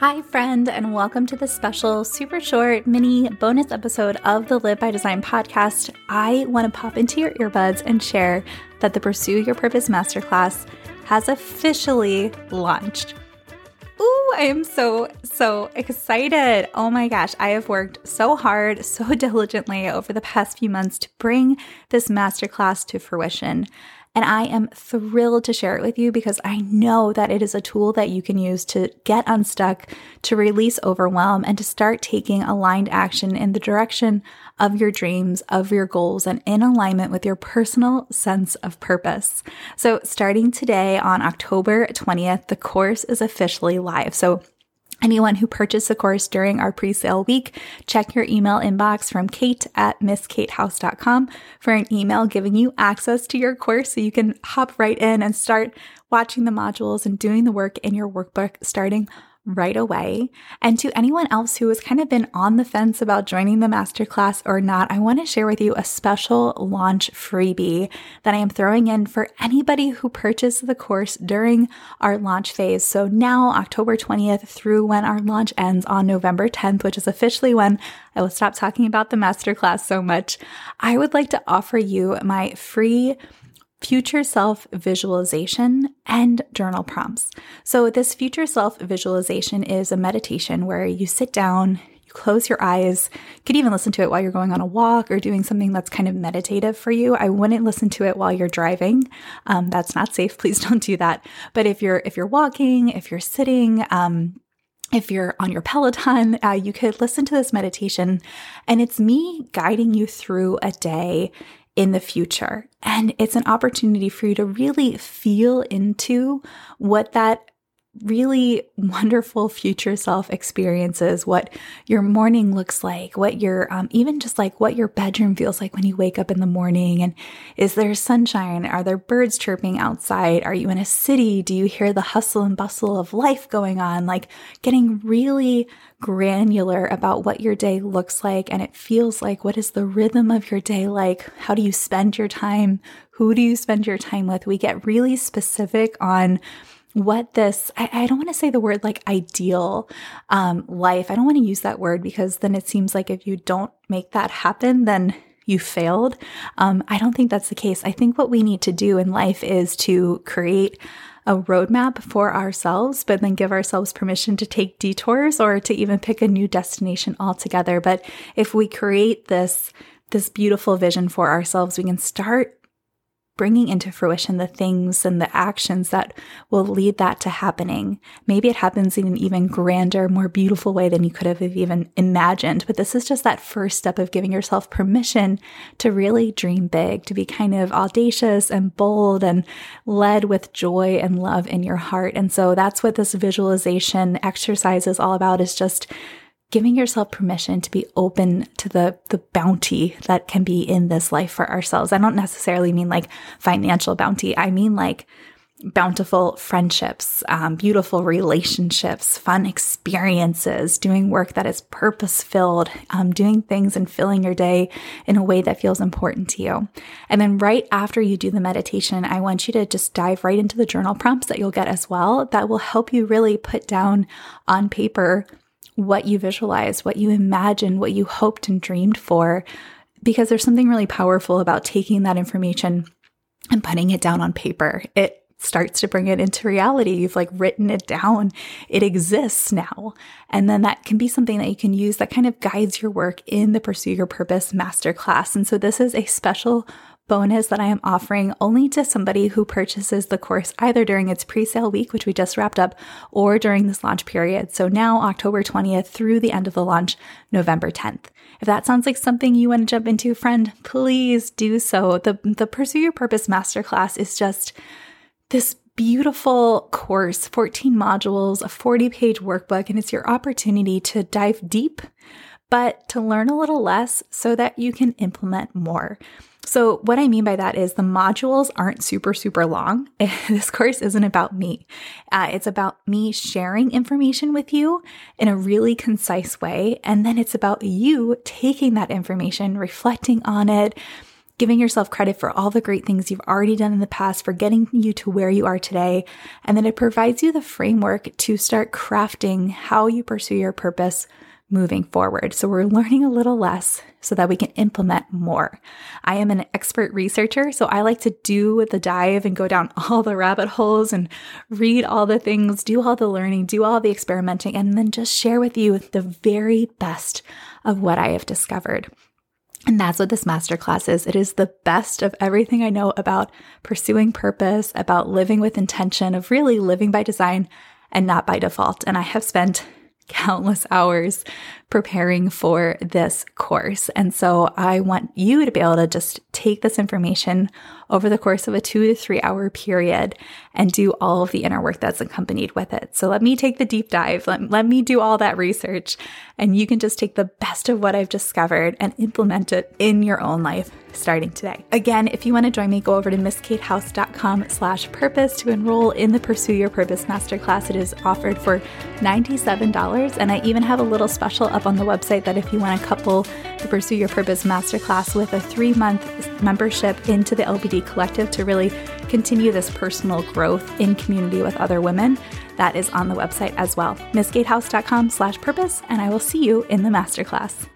Hi, friend, and welcome to the special, super short, mini bonus episode of the Live by Design podcast. I want to pop into your earbuds and share that the Pursue Your Purpose Masterclass has officially launched. Ooh, I am so, so excited. Oh my gosh, I have worked so hard, so diligently over the past few months to bring this masterclass to fruition. And I am thrilled to share it with you because I know that it is a tool that you can use to get unstuck, to release overwhelm, and to start taking aligned action in the direction of your dreams, of your goals, and in alignment with your personal sense of purpose. So, starting today on October 20th, the course is officially live. So, Anyone who purchased the course during our pre-sale week, check your email inbox from kate at mskatehouse.com for an email giving you access to your course so you can hop right in and start watching the modules and doing the work in your workbook starting right away. And to anyone else who has kind of been on the fence about joining the masterclass or not, I want to share with you a special launch freebie that I am throwing in for anybody who purchased the course during our launch phase. So now, October 20th through when our launch ends on November 10th, which is officially when I will stop talking about the masterclass so much, I would like to offer you my free future self visualization and journal prompts. So, this future self visualization is a meditation where you sit down, you close your eyes. You could even listen to it while you're going on a walk or doing something that's kind of meditative for you. I wouldn't listen to it while you're driving. Um, that's not safe. Please don't do that. But if you're if you're walking, if you're sitting, um, if you're on your Peloton, uh, you could listen to this meditation, and it's me guiding you through a day in the future. And it's an opportunity for you to really feel into what that really wonderful future self experiences, what your morning looks like, what your, um, even just like what your bedroom feels like when you wake up in the morning. And is there sunshine? Are there birds chirping outside? Are you in a city? Do you hear the hustle and bustle of life going on? Like getting really granular about what your day looks like and it feels like. What is the rhythm of your day like? How do you spend your time? Who do you spend your time with? We get really specific on what this I, I don't want to say the word like ideal um, life. I don't want to use that word because then it seems like if you don't make that happen, then you failed. Um, I don't think that's the case. I think what we need to do in life is to create a roadmap for ourselves, but then give ourselves permission to take detours or to even pick a new destination altogether. But if we create this, this beautiful vision for ourselves, we can start bringing into fruition the things and the actions that will lead that to happening. Maybe it happens in an even grander, more beautiful way than you could have even imagined. But this is just that first step of giving yourself permission to really dream big, to be kind of audacious and bold and led with joy and love in your heart. And so that's what this visualization exercise is all about is just giving yourself permission to be open to the the bounty that can be in this life for ourselves. I don't necessarily mean like financial bounty. I mean like bountiful friendships, um, beautiful relationships, fun experiences, doing work that is purpose filled, um, doing things and filling your day in a way that feels important to you. And then right after you do the meditation, I want you to just dive right into the journal prompts that you'll get as well that will help you really put down on paper what you visualized, what you imagined, what you hoped and dreamed for, because there's something really powerful about taking that information and putting it down on paper. It starts to bring it into reality. You've like written it down. It exists now. And then that can be something that you can use that kind of guides your work in the Pursue Your Purpose Masterclass. And so this is a special bonus that I am offering only to somebody who purchases the course either during its pre sale week, which we just wrapped up, or during this launch period. So now, October 20th through the end of the launch, November 10th. If that sounds like something you want to jump into, friend, please do so. The, the Pursue Your Purpose Masterclass is just this beautiful course, 14 modules, a 40 page workbook, and it's your opportunity to dive deep, but to learn a little less so that you can implement more. So, what I mean by that is the modules aren't super, super long. this course isn't about me. Uh, it's about me sharing information with you in a really concise way. And then it's about you taking that information, reflecting on it, giving yourself credit for all the great things you've already done in the past, for getting you to where you are today. And then it provides you the framework to start crafting how you pursue your purpose moving forward. So we're learning a little less so that we can implement more. I am an expert researcher, so I like to do the dive and go down all the rabbit holes and read all the things, do all the learning, do all the experimenting, and then just share with you the very best of what I have discovered. And that's what this masterclass is. It is the best of everything I know about pursuing purpose, about living with intention, of really living by design and not by default. And I have spent countless hours preparing for this course. And so I want you to be able to just take this information over the course of a two to three hour period and do all of the inner work that's accompanied with it. So let me take the deep dive. Let, let me do all that research and you can just take the best of what I've discovered and implement it in your own life starting today. Again, if you want to join me, go over to mskatehouse.com slash purpose to enroll in the Pursue Your Purpose Masterclass. It is offered for $97. And I even have a little special up on the website that if you want to couple the Pursue Your Purpose Masterclass with a three month membership into the LBD Collective to really continue this personal growth in community with other women, that is on the website as well. mskatehouse.com slash purpose, and I will see you in the masterclass.